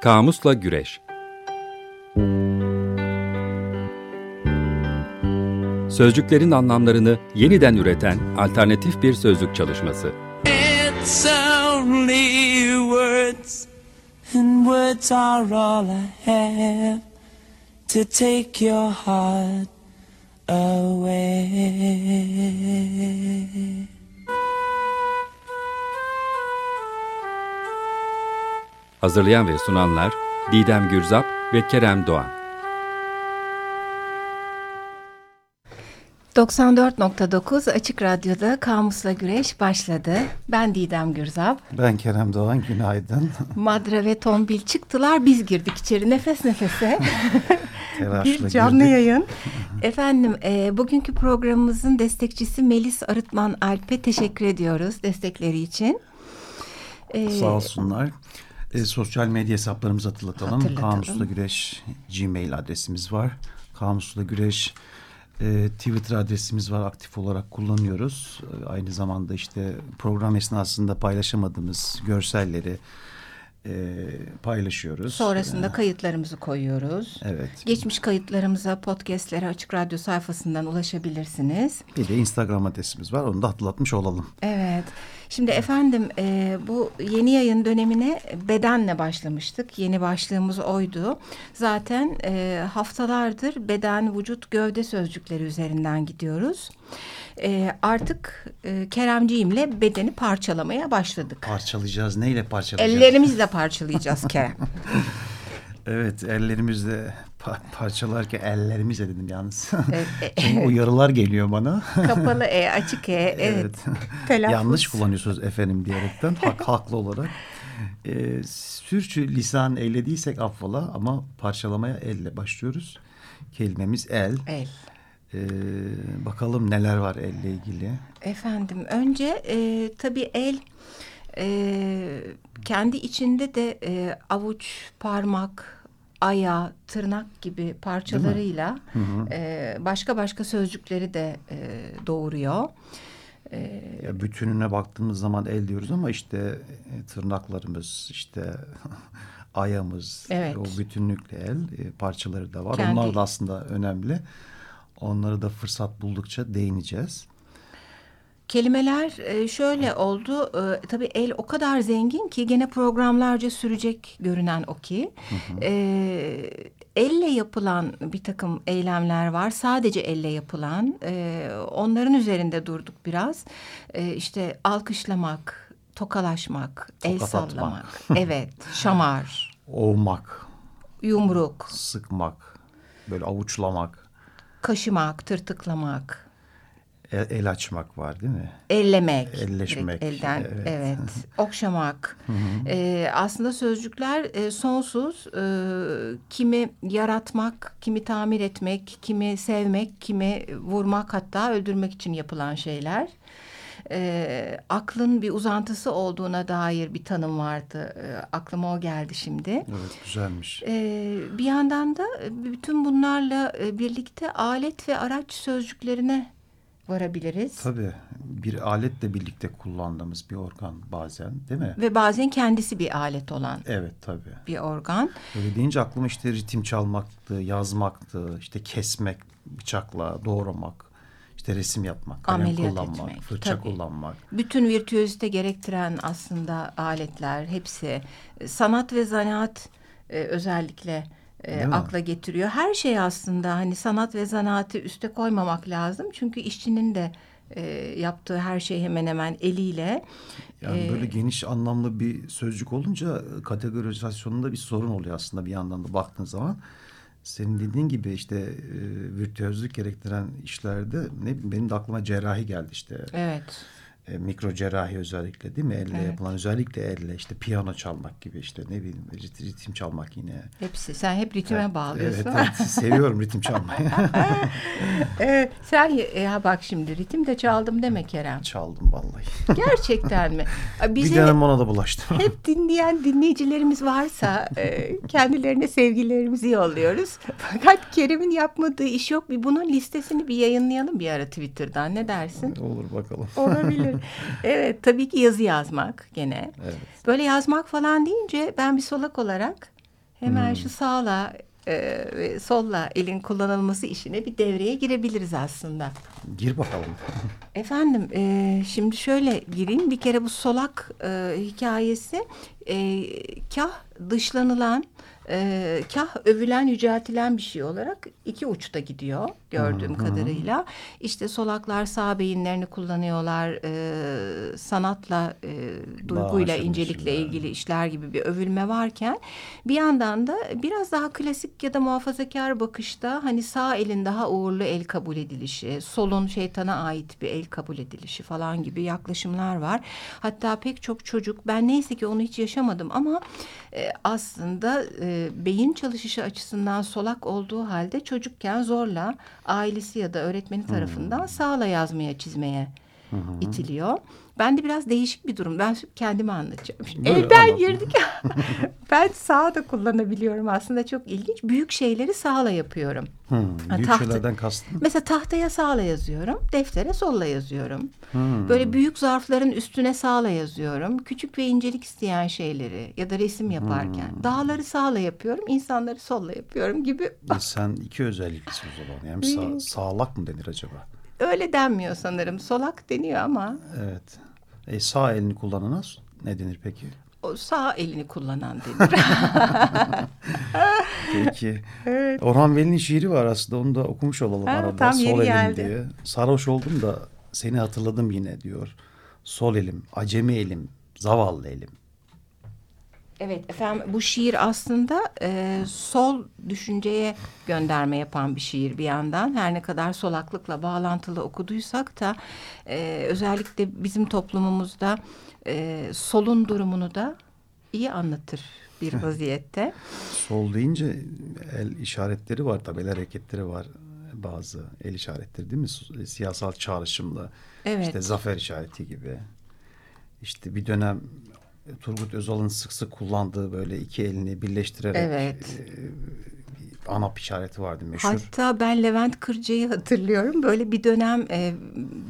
Kamusla Güreş Sözcüklerin anlamlarını yeniden üreten alternatif bir sözlük çalışması. It's only words and words are all I have to take your heart away. Hazırlayan ve sunanlar Didem Gürzap ve Kerem Doğan. 94.9 Açık Radyo'da Kamusla Güreş başladı. Ben Didem Gürzap. Ben Kerem Doğan, günaydın. Madra ve Tombil çıktılar, biz girdik içeri nefes nefese. bir canlı girdik. yayın. Efendim, e, bugünkü programımızın destekçisi Melis Arıtman Alp'e teşekkür ediyoruz destekleri için. E, Sağ olsunlar. E, sosyal medya hesaplarımızı hatırlatalım. hatırlatalım. Kamusla Güreş Gmail adresimiz var. Kamusla Güreş e, Twitter adresimiz var. Aktif olarak kullanıyoruz. E, aynı zamanda işte program esnasında paylaşamadığımız görselleri e, paylaşıyoruz. Sonrasında ee, kayıtlarımızı koyuyoruz. Evet. Geçmiş kayıtlarımıza podcastlere Açık Radyo sayfasından ulaşabilirsiniz. Bir de Instagram adresimiz var. Onu da hatırlatmış olalım. Evet. Şimdi efendim e, bu yeni yayın dönemine bedenle başlamıştık. Yeni başlığımız oydu. Zaten e, haftalardır beden, vücut, gövde sözcükleri üzerinden gidiyoruz e, artık e, Keremciğimle bedeni parçalamaya başladık. Parçalayacağız. Neyle parçalayacağız? Ellerimizle parçalayacağız Kerem. evet ellerimizle pa parçalarken ellerimizle dedim yalnız. Evet, e, uyarılar geliyor bana. Kapalı E, açık E. Evet. evet. Yanlış kullanıyorsunuz efendim diyerekten hak, haklı olarak. E, sürçü lisan eylediysek affola ama parçalamaya elle başlıyoruz. Kelimemiz el. El. Ee, bakalım neler var elle ilgili. Efendim önce e, tabii el e, kendi içinde de e, avuç, parmak, aya, tırnak gibi parçalarıyla E, başka başka sözcükleri de e, doğuruyor. E, ya bütününe baktığımız zaman el diyoruz ama işte e, tırnaklarımız, işte ayamız, evet. o bütünlükle el e, parçaları da var. Kendi... Onlar da aslında önemli. Onları da fırsat buldukça değineceğiz. Kelimeler e, şöyle oldu. E, tabii el o kadar zengin ki gene programlarca sürecek görünen o ki. Hı hı. E, elle yapılan bir takım eylemler var. Sadece elle yapılan. Onların üzerinde durduk biraz. İşte alkışlamak, tokalaşmak, Tokat el sallamak. evet, şamar. Ovmak. Yumruk. Sıkmak. Böyle avuçlamak kaşımak, tırtıklamak. El, el açmak var değil mi? Ellemek. Elleşmek. Elden, evet. evet. Okşamak. ee, aslında sözcükler e, sonsuz. E, kimi yaratmak, kimi tamir etmek, kimi sevmek, kimi vurmak hatta öldürmek için yapılan şeyler e, aklın bir uzantısı olduğuna dair bir tanım vardı. E, aklıma o geldi şimdi. Evet güzelmiş. E, bir yandan da bütün bunlarla e, birlikte alet ve araç sözcüklerine varabiliriz. Tabii bir aletle birlikte kullandığımız bir organ bazen değil mi? Ve bazen kendisi bir alet olan. Evet tabii. Bir organ. Öyle deyince aklıma işte ritim çalmaktı, yazmaktı, işte kesmek, bıçakla doğramak işte resim yapmak, kalem Ameliyat kullanmak, etmek, fırça tabii. kullanmak. Bütün virtüözite gerektiren aslında aletler hepsi sanat ve zanaat e, özellikle e, akla getiriyor. Her şey aslında hani sanat ve zanaatı üste koymamak lazım. Çünkü işçinin de e, yaptığı her şey hemen hemen eliyle. Yani ee, böyle geniş anlamlı bir sözcük olunca kategorizasyonunda bir sorun oluyor aslında bir yandan da baktığın zaman senin dediğin gibi işte e, virtüözlük gerektiren işlerde ne benim de aklıma cerrahi geldi işte. Evet e, mikro cerrahi özellikle değil mi? Elle evet. yapılan özellikle elle işte piyano çalmak gibi işte ne bileyim ritim çalmak yine. Hepsi. Sen hep ritme evet, bağlıyorsun. Evet, evet seviyorum ritim çalmayı. evet, sen ya bak şimdi ritim de çaldım deme Kerem. Çaldım vallahi. Gerçekten mi? Bize Bir dönem ona da bulaştım. Hep dinleyen dinleyicilerimiz varsa e, kendilerine sevgilerimizi yolluyoruz. Fakat Kerem'in yapmadığı iş yok. Bir bunun listesini bir yayınlayalım bir ara Twitter'dan. Ne dersin? Olur bakalım. Olabilir evet tabii ki yazı yazmak gene. Evet. Böyle yazmak falan deyince ben bir solak olarak Hemen hmm. şu sağla e, solla elin kullanılması işine bir devreye girebiliriz aslında. Gir bakalım. Efendim e, şimdi şöyle gireyim bir kere bu solak e, hikayesi e, kah dışlanılan e, kah övülen yüceltilen bir şey olarak iki uçta gidiyor gördüğüm hı hı. kadarıyla. İşte solaklar sağ beyinlerini kullanıyorlar. E, sanatla, e, duyguyla, Bağışın incelikle yani. ilgili işler gibi bir övülme varken bir yandan da biraz daha klasik ya da muhafazakar bakışta hani sağ elin daha uğurlu el kabul edilişi, solun şeytana ait bir el kabul edilişi falan gibi yaklaşımlar var. Hatta pek çok çocuk ben neyse ki onu hiç yaşamadım ama e, aslında e, beyin çalışışı açısından solak olduğu halde çocukken zorla ailesi ya da öğretmeni tarafından hmm. sağla yazmaya çizmeye hı itiliyor. Ben de biraz değişik bir durum. Ben kendimi anlatacağım. Böyle Elden girdik. ben sağ da kullanabiliyorum aslında çok ilginç. Büyük şeyleri sağla yapıyorum. Hmm, büyük tahta, şeylerden kastın? Mesela tahtaya sağla yazıyorum. Deftere solla yazıyorum. Hmm. Böyle büyük zarfların üstüne sağla yazıyorum. Küçük ve incelik isteyen şeyleri ya da resim yaparken. Hmm. Dağları sağla yapıyorum. insanları solla yapıyorum gibi. E sen iki özelliklisin o zaman. Yani sağ, sağlak mı denir acaba? Öyle denmiyor sanırım. Solak deniyor ama. Evet. E, sağ elini kullanana ne denir peki? O sağ elini kullanan denir. peki. Evet. Orhan Veli'nin şiiri var aslında. Onu da okumuş olalım ha, arada. Tam Sol elim geldi. diye. Sarhoş oldum da seni hatırladım yine diyor. Sol elim, acemi elim, zavallı elim. Evet efendim bu şiir aslında e, sol düşünceye gönderme yapan bir şiir bir yandan. Her ne kadar solaklıkla bağlantılı okuduysak da e, özellikle bizim toplumumuzda e, solun durumunu da iyi anlatır bir vaziyette. Sol deyince el işaretleri var tabi el hareketleri var bazı el işaretleri değil mi? Siyasal çağrışımla evet. işte zafer işareti gibi. İşte bir dönem Turgut Özal'ın sık sık kullandığı böyle iki elini birleştirerek evet. ANAP işareti vardı meşhur. Hatta ben Levent Kırca'yı hatırlıyorum. Böyle bir dönem e,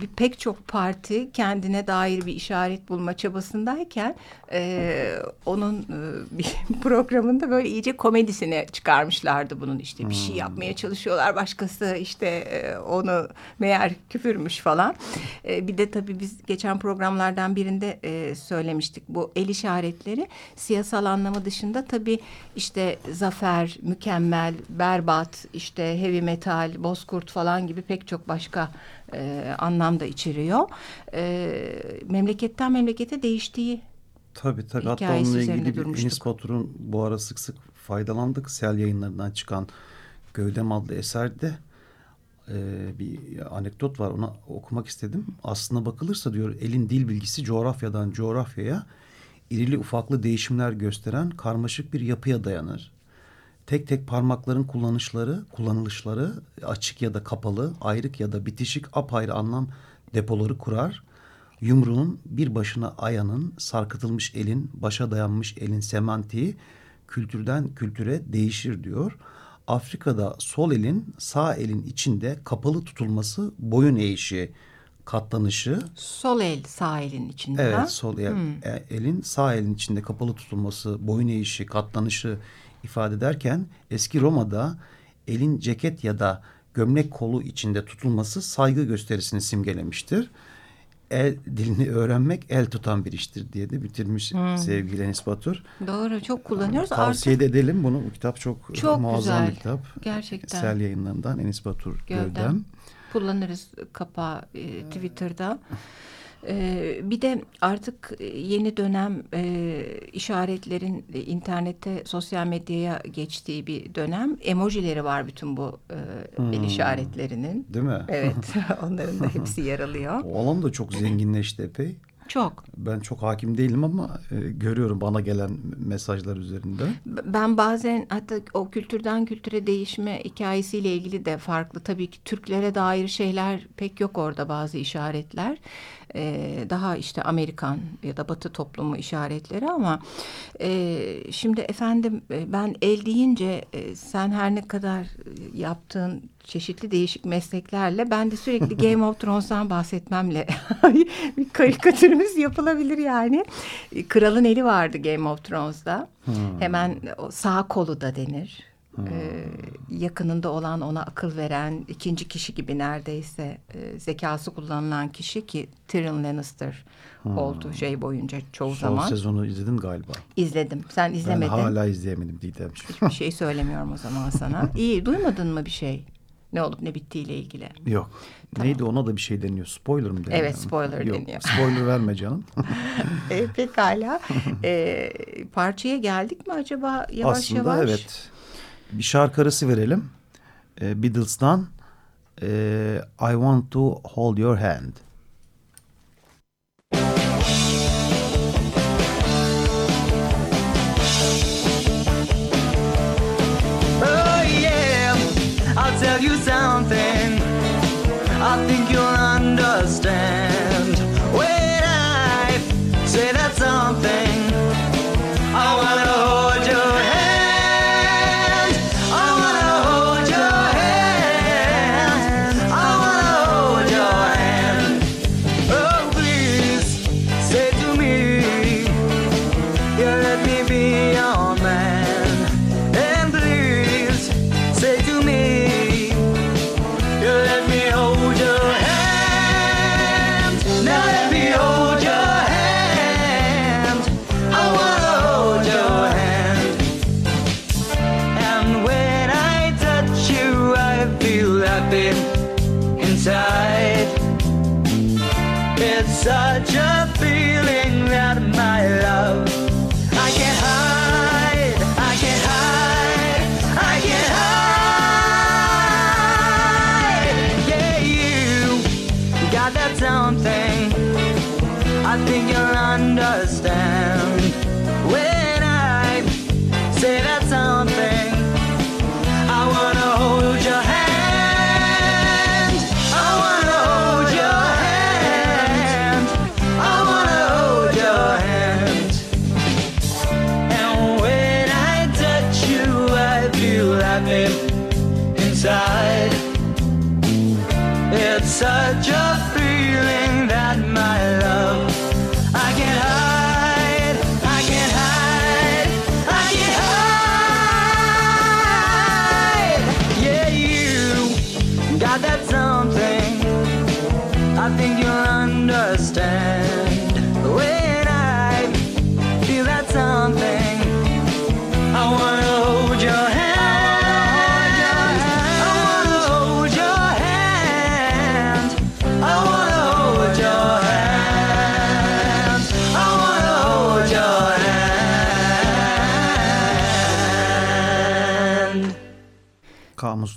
bir, pek çok parti kendine dair bir işaret bulma çabasındayken e, onun e, bir programında böyle iyice komedisine çıkarmışlardı bunun işte bir şey hmm. şey yapmaya çalışıyorlar başkası işte e, onu meğer küfürmüş falan. E, bir de tabii biz geçen programlardan birinde e, söylemiştik bu el işaretleri siyasal anlamı dışında tabii işte zafer, mükemmel, berbat, işte heavy metal, bozkurt falan gibi pek çok başka e, anlam da içeriyor. E, memleketten memlekete değiştiği Tabii tabii. Hatta onunla ilgili bir Enis Batur'un bu ara sık sık faydalandık. Sel yayınlarından çıkan Gövdem adlı eserde e, bir anekdot var. Ona okumak istedim. Aslına bakılırsa diyor elin dil bilgisi coğrafyadan coğrafyaya irili ufaklı değişimler gösteren karmaşık bir yapıya dayanır. Tek tek parmakların kullanışları, kullanılışları açık ya da kapalı, ayrık ya da bitişik apayrı anlam depoları kurar. Yumruğun bir başına ayanın, sarkıtılmış elin, başa dayanmış elin semantiği kültürden kültüre değişir diyor. Afrika'da sol elin sağ elin içinde kapalı tutulması boyun eğişi katlanışı. Sol el sağ elin içinde. Evet sol el, hmm. E, elin sağ elin içinde kapalı tutulması, boyun eğişi, katlanışı ifade ederken eski Roma'da elin ceket ya da gömlek kolu içinde tutulması saygı gösterisini simgelemiştir. El dilini öğrenmek el tutan bir iştir diye de bitirmiş hmm. sevgili Enis Batur. Doğru çok kullanıyoruz. Tavsiye Artık... edelim bunu. Bu kitap çok, çok muazzam güzel. bir kitap. Gerçekten. Sel yayınlarından Enis Batur Gövdem. Gövdem. Kullanırız kapağı e, Twitter'da. Ee, bir de artık yeni dönem e, işaretlerin internette, sosyal medyaya geçtiği bir dönem. Emojileri var bütün bu e, hmm. el işaretlerinin. Değil mi? Evet, onların da hepsi yer alıyor. O alan da çok zenginleşti epey. Çok. Ben çok hakim değilim ama e, görüyorum bana gelen mesajlar üzerinde. Ben bazen hatta o kültürden kültüre değişme hikayesiyle ilgili de farklı. Tabii ki Türklere dair şeyler pek yok orada bazı işaretler. Ee, daha işte Amerikan ya da Batı toplumu işaretleri ama e, şimdi efendim e, ben el deyince e, sen her ne kadar yaptığın çeşitli değişik mesleklerle ben de sürekli Game of Thrones'tan bahsetmemle bir karikatürümüz yapılabilir yani. Kralın eli vardı Game of Thrones'da. Hmm. Hemen sağ kolu da denir. Hmm. Yakınında olan ona akıl veren ikinci kişi gibi neredeyse e, zekası kullanılan kişi ki Tyrion Lannister hmm. oldu şey boyunca çoğu Son zaman. Son sezonu izledin galiba. İzledim. Sen izlemedin. Ben hala izleyemedim Didem. Hiçbir şey söylemiyorum o zaman sana. İyi duymadın mı bir şey? Ne olup ne bittiğiyle ilgili. Yok. Tamam. Neydi ona da bir şey deniyor. Spoiler mı deniyor? Evet spoiler Yok, deniyor. Spoiler verme canım. e, pekala. E, parçaya geldik mi acaba yavaş Aslında yavaş? Aslında evet. Bir şarkı arası verelim. E, Beatles'tan e, I Want To Hold Your Hand. something I think you'll understand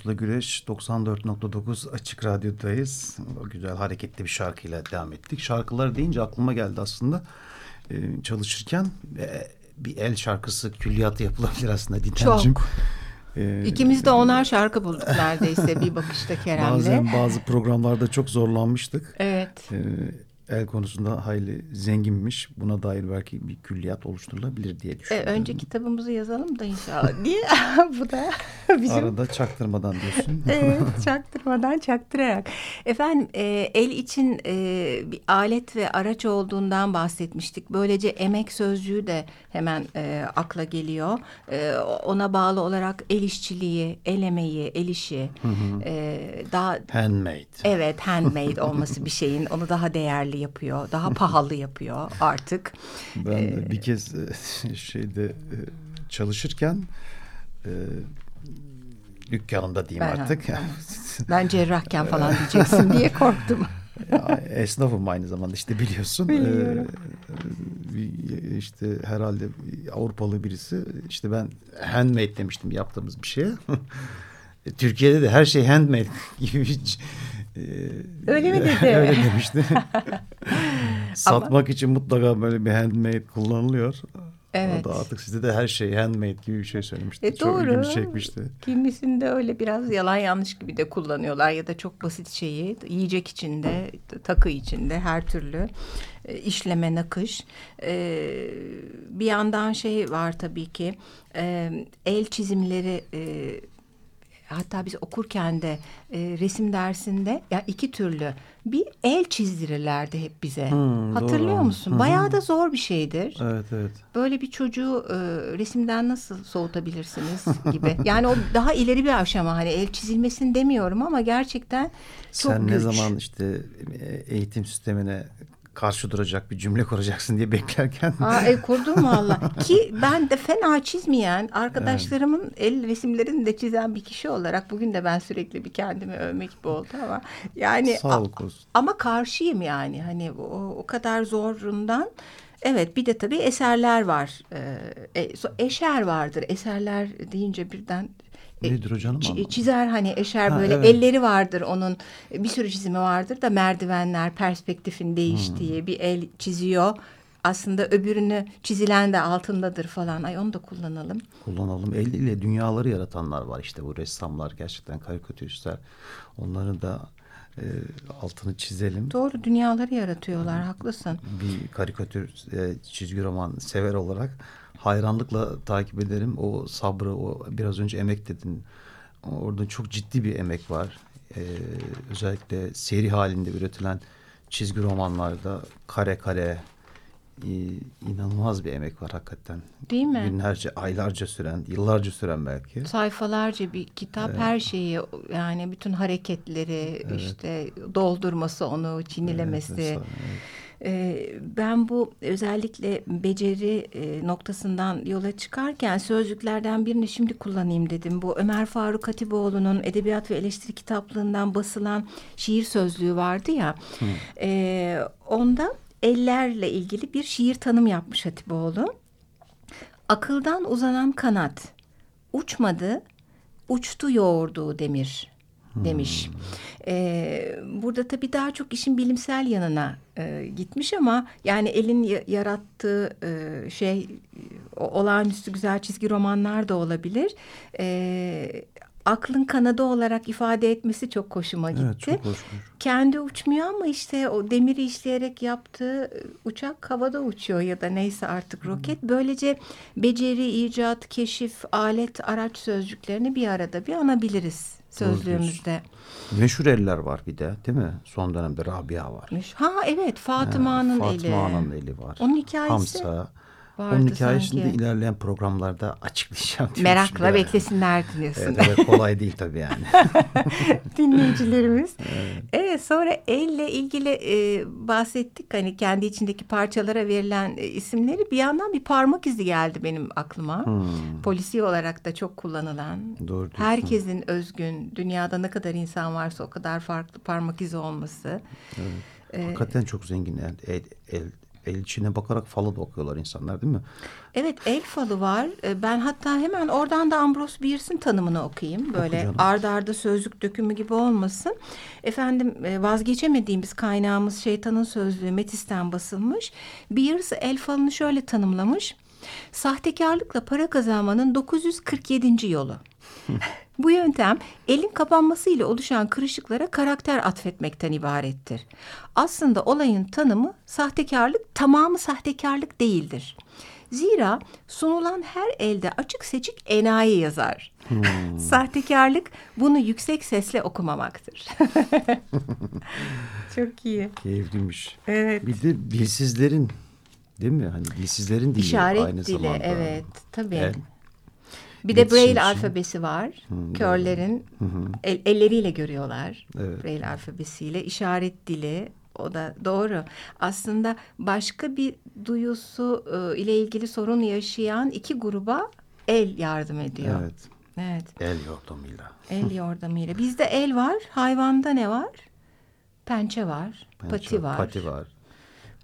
Kamusla Güreş 94.9 Açık Radyo'dayız. O güzel hareketli bir şarkıyla devam ettik. Şarkılar deyince aklıma geldi aslında. Ee, çalışırken e, bir el şarkısı külliyatı yapılabilir aslında Didemciğim. Çok. Ee, İkimiz de onar şarkı bulduk neredeyse bir bakışta Kerem'le. Bazen bazı programlarda çok zorlanmıştık. Evet. Ee, el konusunda hayli zenginmiş. Buna dair belki bir külliyat oluşturulabilir diye düşünüyorum. E, önce kitabımızı yazalım da inşallah. Niye? Bu da bizim... Arada çaktırmadan diyorsun. evet çaktırmadan çaktırarak. Efendim e, el için e, bir alet ve araç olduğundan bahsetmiştik. Böylece emek sözcüğü de hemen e, akla geliyor. E, ona bağlı olarak el işçiliği, el emeği, el işi. Hı hı. E, daha Handmade. Evet handmade olması bir şeyin onu daha değerli yapıyor. Daha pahalı yapıyor artık. Ben ee, bir kez şeyde çalışırken e, dükkanımda diyeyim ben, artık. Ben, ben cerrahken falan diyeceksin diye korktum. esnafım aynı zamanda işte biliyorsun. Biliyorum. Ee, işte herhalde Avrupalı birisi işte ben handmade demiştim yaptığımız bir şeye. Türkiye'de de her şey handmade gibi bir Öyle mi dedi? Öyle demişti. Satmak Ama... için mutlaka böyle bir handmade kullanılıyor. Evet. O da artık sizde de her şey handmade gibi bir şey söylemişti. E, çok doğru. çekmişti. Kimisinde öyle biraz yalan yanlış gibi de kullanıyorlar ya da çok basit şeyi yiyecek içinde, takı içinde her türlü e, işleme nakış. E, bir yandan şey var tabii ki e, el çizimleri e, hatta biz okurken de e, resim dersinde ya yani iki türlü bir el çizdirirlerdi hep bize. Hmm, Hatırlıyor doğru. musun? Bayağı da zor bir şeydir. Evet evet. Böyle bir çocuğu e, resimden nasıl soğutabilirsiniz gibi. yani o daha ileri bir aşama hani el çizilmesin demiyorum ama gerçekten çok Sen güç. ne zaman işte e, eğitim sistemine karşı duracak bir cümle kuracaksın diye beklerken. Aa, e, kurdum valla. Ki ben de fena çizmeyen arkadaşlarımın evet. el resimlerini de çizen bir kişi olarak bugün de ben sürekli bir kendimi övmek gibi oldu ama yani Sağlık olsun. ama karşıyım yani hani o, o kadar zorundan Evet bir de tabii eserler var. Ee, eşer vardır. Eserler deyince birden e, Nedir o canım? Çizer hani eşer ha, böyle evet. elleri vardır onun bir sürü çizimi vardır da merdivenler perspektifin değiştiği hmm. bir el çiziyor. Aslında öbürünü çizilen de altındadır falan. Ay onu da kullanalım. Kullanalım. El ile dünyaları yaratanlar var işte bu ressamlar gerçekten karikatüristler. Onların da e, altını çizelim. Doğru dünyaları yaratıyorlar haklısın. Bir karikatür e, çizgi roman sever olarak hayranlıkla takip ederim. O sabrı, o biraz önce emek dedin. Orada çok ciddi bir emek var. Ee, özellikle seri halinde üretilen çizgi romanlarda kare kare e, inanılmaz bir emek var hakikaten. Değil mi? Günlerce, aylarca süren, yıllarca süren belki. Sayfalarca bir kitap evet. her şeyi yani bütün hareketleri evet. işte doldurması onu çinilemesi. Evet, evet. Ee, ben bu özellikle beceri e, noktasından yola çıkarken sözlüklerden birini şimdi kullanayım dedim. Bu Ömer Faruk Hatipoğlu'nun Edebiyat ve Eleştiri kitaplığından basılan şiir sözlüğü vardı ya. E, onda ellerle ilgili bir şiir tanım yapmış Hatipoğlu. Akıldan uzanan kanat, uçmadı, uçtu yoğurduğu demir demiş. Hmm. Ee, burada tabii daha çok işin bilimsel yanına e, gitmiş ama yani elin yarattığı e, şey o, olağanüstü güzel çizgi romanlar da olabilir. E, aklın kanadı olarak ifade etmesi çok hoşuma gitti. Evet, çok hoş. Kendi uçmuyor ama işte o demiri işleyerek yaptığı uçak havada uçuyor ya da neyse artık roket. Böylece beceri, icat, keşif, alet, araç sözcüklerini bir arada bir anabiliriz sözlüğümüzde. Meşhur eller var bir de değil mi? Son dönemde Rabia var. Ha evet Fatıma'nın eli. Fatıma'nın eli var. Onun hikayesi. Hamsa. Vardı Onun hikayesini sanki. de ilerleyen programlarda açıklayacağım. Merakla beklesinler diyorsun. Evet, evet kolay değil tabii yani. Dinleyicilerimiz. Evet. evet sonra elle ilgili e, bahsettik. Hani kendi içindeki parçalara verilen e, isimleri bir yandan bir parmak izi geldi benim aklıma. Hmm. Polisi olarak da çok kullanılan. Doğru Herkesin özgün, dünyada ne kadar insan varsa o kadar farklı parmak izi olması. Evet. Ee, Hakikaten çok zengin el, el, el el içine bakarak falı da okuyorlar insanlar değil mi? Evet el falı var. Ee, ben hatta hemen oradan da Ambrose Bierce'in tanımını okuyayım. Böyle ardarda arda sözlük dökümü gibi olmasın. Efendim e, vazgeçemediğimiz kaynağımız şeytanın sözlüğü Metis'ten basılmış. Bierce el falını şöyle tanımlamış. Sahtekarlıkla para kazanmanın 947. yolu. Bu yöntem elin kapanması ile oluşan kırışıklara karakter atfetmekten ibarettir. Aslında olayın tanımı sahtekarlık tamamı sahtekarlık değildir. Zira sunulan her elde açık seçik enayi yazar. Hmm. Sahtekarlık bunu yüksek sesle okumamaktır. Çok iyi. Keyifliymiş. Evet. Bir de dilsizlerin değil mi? Hani dilsizlerin dili İşaret aynı dili, zamanda. evet tabii. El, bir de Braille alfabesi var. Hmm, Körlerin El, elleriyle görüyorlar. Evet. Braille alfabesiyle. işaret dili o da doğru. Aslında başka bir duyusu e, ile ilgili sorun yaşayan iki gruba el yardım ediyor. Evet. Evet. El yordamıyla. El yordamıyla. Bizde el var. Hayvanda ne var? Pençe var. Pençe, pati var. Pati var.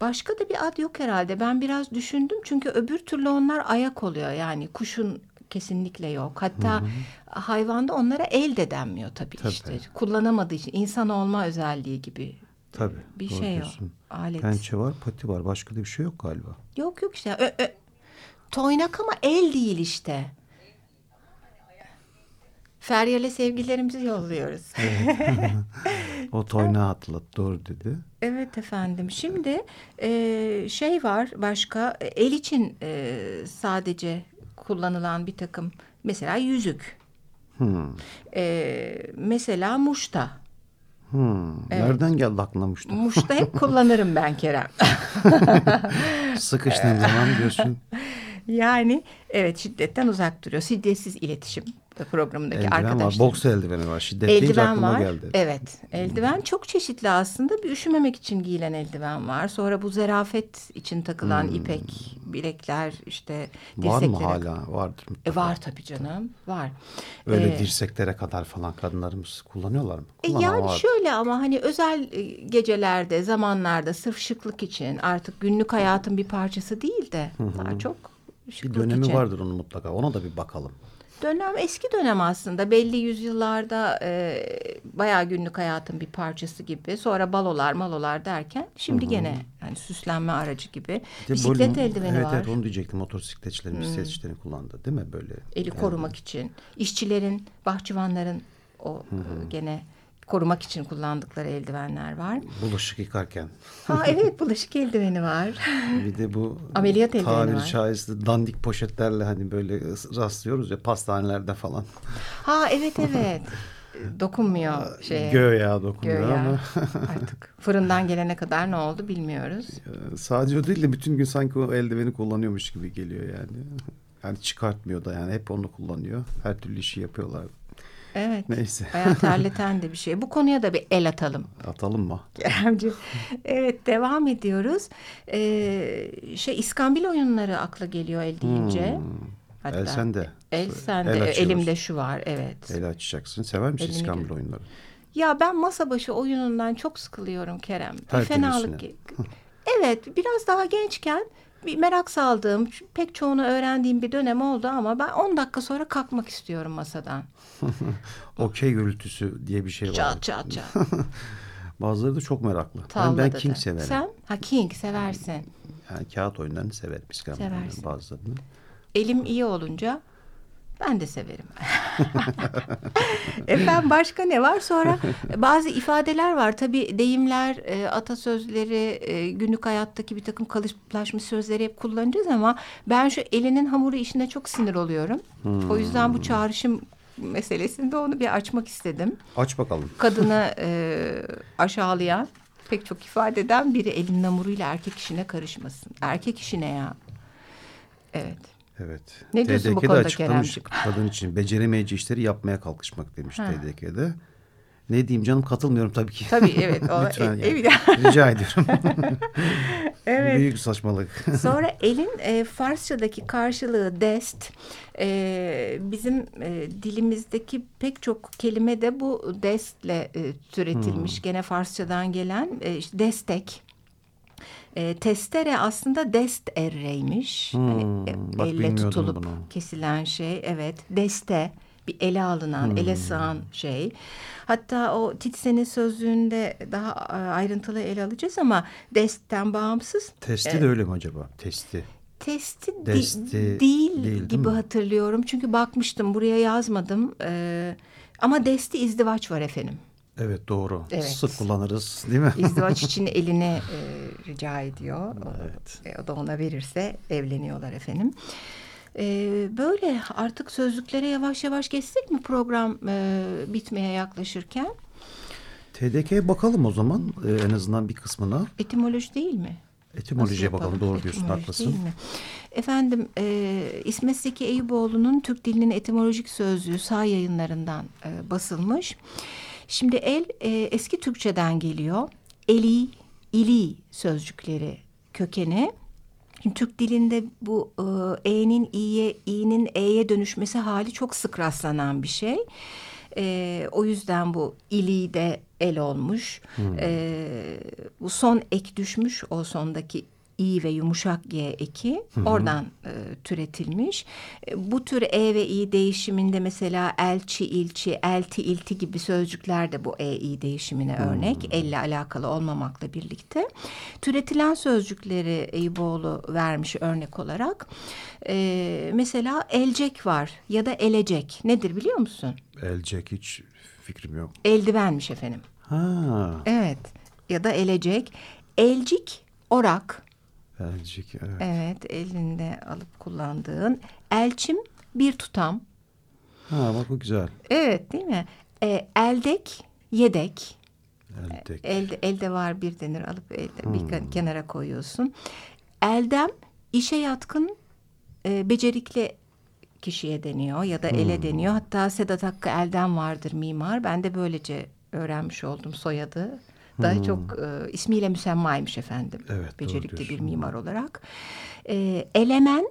Başka da bir ad yok herhalde. Ben biraz düşündüm çünkü öbür türlü onlar ayak oluyor. Yani kuşun kesinlikle yok. Hatta hı hı. hayvanda onlara el de denmiyor tabii, tabii işte. Kullanamadığı için insan olma özelliği gibi tabii, bir şey diyorsun. yok. Alet. Pençe var, pati var. Başka da bir şey yok galiba. Yok yok işte. Ö, ö. Toynak ama el değil işte. Feryal'e sevgilerimizi yolluyoruz. Evet. o toynağı atlat doğru dedi. Evet efendim. Şimdi e, şey var başka el için e, sadece kullanılan bir takım mesela yüzük. Hmm. E, mesela muşta. Hmm. Evet. Nereden geldi aklına muşta? Muşta hep kullanırım ben Kerem. Sıkıştığın zaman diyorsun. Yani evet şiddetten uzak duruyor. Şiddetsiz iletişim programındaki eldiven arkadaşlar. var, boks eldiveni var. Şiddet eldiven var. geldi. Evet, eldiven çok çeşitli aslında. Bir üşümemek için giyilen eldiven var. Sonra bu zerafet için takılan hmm. ipek bilekler işte Var mı hala? Vardır mutlaka. E, var tabii canım, var. Öyle ee, dirseklere kadar falan kadınlarımız kullanıyorlar mı? E, Kullanan yani vardır. şöyle ama hani özel e, gecelerde, zamanlarda sırf şıklık için artık günlük hayatın bir parçası değil de daha çok bir dönemi için. vardır onun mutlaka. Ona da bir bakalım. Dönem eski dönem aslında belli yüzyıllarda e, bayağı günlük hayatın bir parçası gibi. Sonra balolar malolar derken şimdi Hı-hı. gene yani süslenme aracı gibi. De Bisiklet böyle, eldiveni evet, var. Evet onu diyecektim motosikletçilerin hmm. bisikletçilerin kullandı değil mi böyle? Eli yani. korumak için. işçilerin, bahçıvanların o Hı-hı. gene korumak için kullandıkları eldivenler var. Bulaşık yıkarken. Ha evet bulaşık eldiveni var. Bir de bu ameliyat eldiveni tabiri var. caizse dandik poşetlerle hani böyle rastlıyoruz ya pastanelerde falan. Ha evet evet. Dokunmuyor şeye. Göya dokunmuyor Göya. ama. Artık fırından gelene kadar ne oldu bilmiyoruz. Sadece o değil de bütün gün sanki o eldiveni kullanıyormuş gibi geliyor yani. Yani çıkartmıyor da yani hep onu kullanıyor. Her türlü işi yapıyorlar. Evet. Neyse. Bayağı terleten de bir şey. Bu konuya da bir el atalım. Atalım mı? Evet devam ediyoruz. Ee, şey İskambil oyunları akla geliyor el deyince. Hmm. Hatta, el sende. El sende. El Elimde şu var evet. El açacaksın. Sever misin Elini İskambil oyunları? Ya ben masa başı oyunundan çok sıkılıyorum Kerem. Her fenalık. evet biraz daha gençken bir merak saldığım, pek çoğunu öğrendiğim bir dönem oldu ama ben 10 dakika sonra kalkmak istiyorum masadan. Okey gürültüsü diye bir şey var. Çat çat çat. Bazıları da çok meraklı. Ben, ben King severim. Sen? Ha King seversin. Yani kağıt oyunlarını severim. Seversin. Bazılarını. Elim iyi olunca ben de severim. Efendim başka ne var? Sonra bazı ifadeler var. Tabii deyimler, e, atasözleri, e, günlük hayattaki bir takım kalıplaşmış sözleri hep kullanacağız ama ben şu elinin hamuru işine çok sinir oluyorum. Hmm. O yüzden bu çağrışım meselesinde onu bir açmak istedim. Aç bakalım. Kadını e, aşağılayan pek çok ifadeden biri elinin hamuruyla erkek işine karışmasın. Erkek işine ya. Evet. Evet. Ne diyorsun TDK'de bu konuda açıklamış kadın için beceremeyeceği işleri yapmaya kalkışmak demiş ha. TDK'de. Ne diyeyim canım katılmıyorum tabii ki. Tabii evet. Lütfen e, yani. Rica ediyorum. evet. Büyük saçmalık. Sonra elin e, Farsçadaki karşılığı dest. E, bizim e, dilimizdeki pek çok kelime de bu destle e, türetilmiş. Hmm. Gene Farsçadan gelen e, işte destek. E, testere aslında dest erreymiş. Hmm, hani, e, elle tutulup bunu. kesilen şey. Evet deste bir ele alınan, hmm. ele sığan şey. Hatta o Titsen'in sözlüğünde daha e, ayrıntılı ele alacağız ama destten bağımsız. Testi e, de öyle mi acaba? Testi. Testi Desti değil, değil gibi mi? hatırlıyorum. Çünkü bakmıştım buraya yazmadım. Ee, ama desti izdivaç var efendim. Evet doğru. Evet. Sık kullanırız değil mi? İzdivaç için eline e, rica ediyor. Evet. O, e, o da ona verirse evleniyorlar efendim. E, böyle artık sözlüklere yavaş yavaş geçsek mi program e, bitmeye yaklaşırken? TDK'ye bakalım o zaman e, en azından bir kısmına. Etimoloji değil mi? Etimolojiye bakalım doğru diyorsun haklısın. Efendim e, İsmet Zeki Eyüboğlu'nun Türk dilinin etimolojik sözlüğü sağ yayınlarından e, basılmış. Şimdi el e, eski Türkçeden geliyor. Eli, ili sözcükleri kökeni. Şimdi Türk dilinde bu e, e'nin i'ye, i'nin e'ye dönüşmesi hali çok sık rastlanan bir şey. E, o yüzden bu ili de el olmuş. Hmm. E, bu son ek düşmüş o sondaki i ve yumuşak g eki hı hı. oradan e, türetilmiş. E, bu tür e ve i değişiminde mesela elçi, ilçi, elti, ilti gibi sözcükler de bu e i değişimine hı. örnek. Elle alakalı olmamakla birlikte. Türetilen sözcükleri Eyüboğlu vermiş örnek olarak. E, mesela elcek var ya da elecek. Nedir biliyor musun? Elcek hiç fikrim yok. Eldivenmiş efendim. Ha. Evet ya da elecek. Elcik, orak, Elcik evet. Evet elinde alıp kullandığın. Elçim bir tutam. Ha bak bu güzel. Evet değil mi? E, eldek, yedek. Eldek. Elde, elde var bir denir alıp elde, bir kenara koyuyorsun. Eldem işe yatkın e, becerikli kişiye deniyor ya da ele deniyor. Hatta Sedat Hakkı Eldem vardır mimar. Ben de böylece öğrenmiş oldum soyadı. Da çok e, ismiyle müsemmaymış efendim. Evet, Becerikli bir mimar olarak. E, elemen,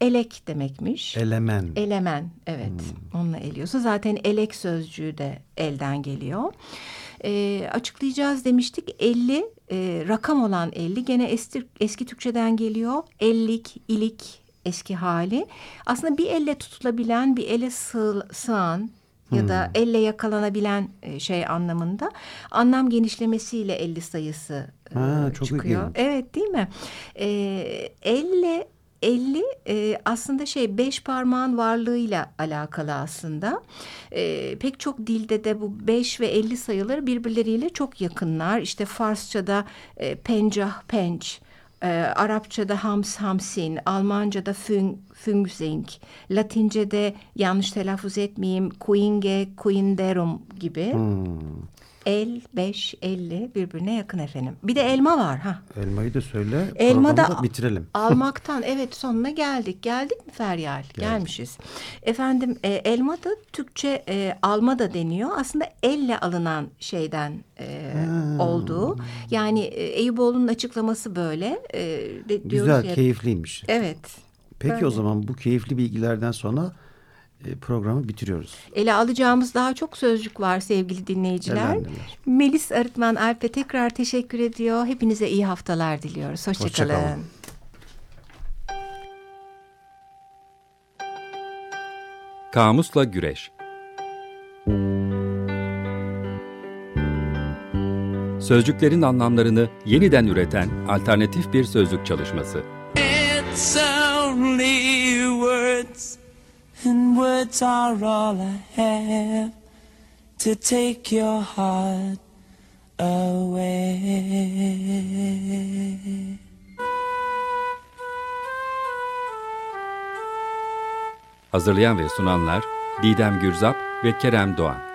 elek demekmiş. Elemen. Elemen evet onunla eliyorsa zaten elek sözcüğü de elden geliyor. Ee, açıklayacağız demiştik 50 e, rakam olan 50 gene eski, eski Türkçeden geliyor. Ellik, ilik eski hali. Aslında bir elle tutulabilen bir ele sığ, sığan ya da elle yakalanabilen e, şey anlamında anlam genişlemesiyle 50 sayısı e, Ha, çok çıkıyor. ilginç. Evet değil mi? Ee, elle 50 e, aslında şey beş parmağın varlığıyla alakalı aslında. E, pek çok dilde de bu 5 ve 50 sayıları birbirleriyle çok yakınlar. İşte Farsçada e, pencah penç, e, Arapçada hams hamsin, Almanca'da fün, füngzing, Latince'de yanlış telaffuz etmeyeyim kuinge kuinderum gibi. El, beş, elli birbirine yakın efendim. Bir de elma var ha. Elmayı da söyle. Elma da bitirelim. almaktan evet sonuna geldik. Geldik mi Feryal? Gelmişiz. Efendim e, elma da Türkçe e, alma da deniyor. Aslında elle alınan şeyden e, olduğu. Yani e, Eyüboğlu'nun açıklaması böyle. E, de, Güzel, ya- keyifliymiş. Evet. Peki Böyle. o zaman bu keyifli bilgilerden sonra programı bitiriyoruz. Ele alacağımız daha çok sözcük var sevgili dinleyiciler. Neler. Melis Arıtman Alp'e tekrar teşekkür ediyor. Hepinize iyi haftalar diliyoruz. Hoşçakalın. Hoşça kalın. Kamusla Güreş Sözcüklerin anlamlarını yeniden üreten alternatif bir sözlük çalışması. It's only words, and words are all I have to take your heart away. Hazırlayan ve sunanlar Didem Gürzap ve Kerem Doğan.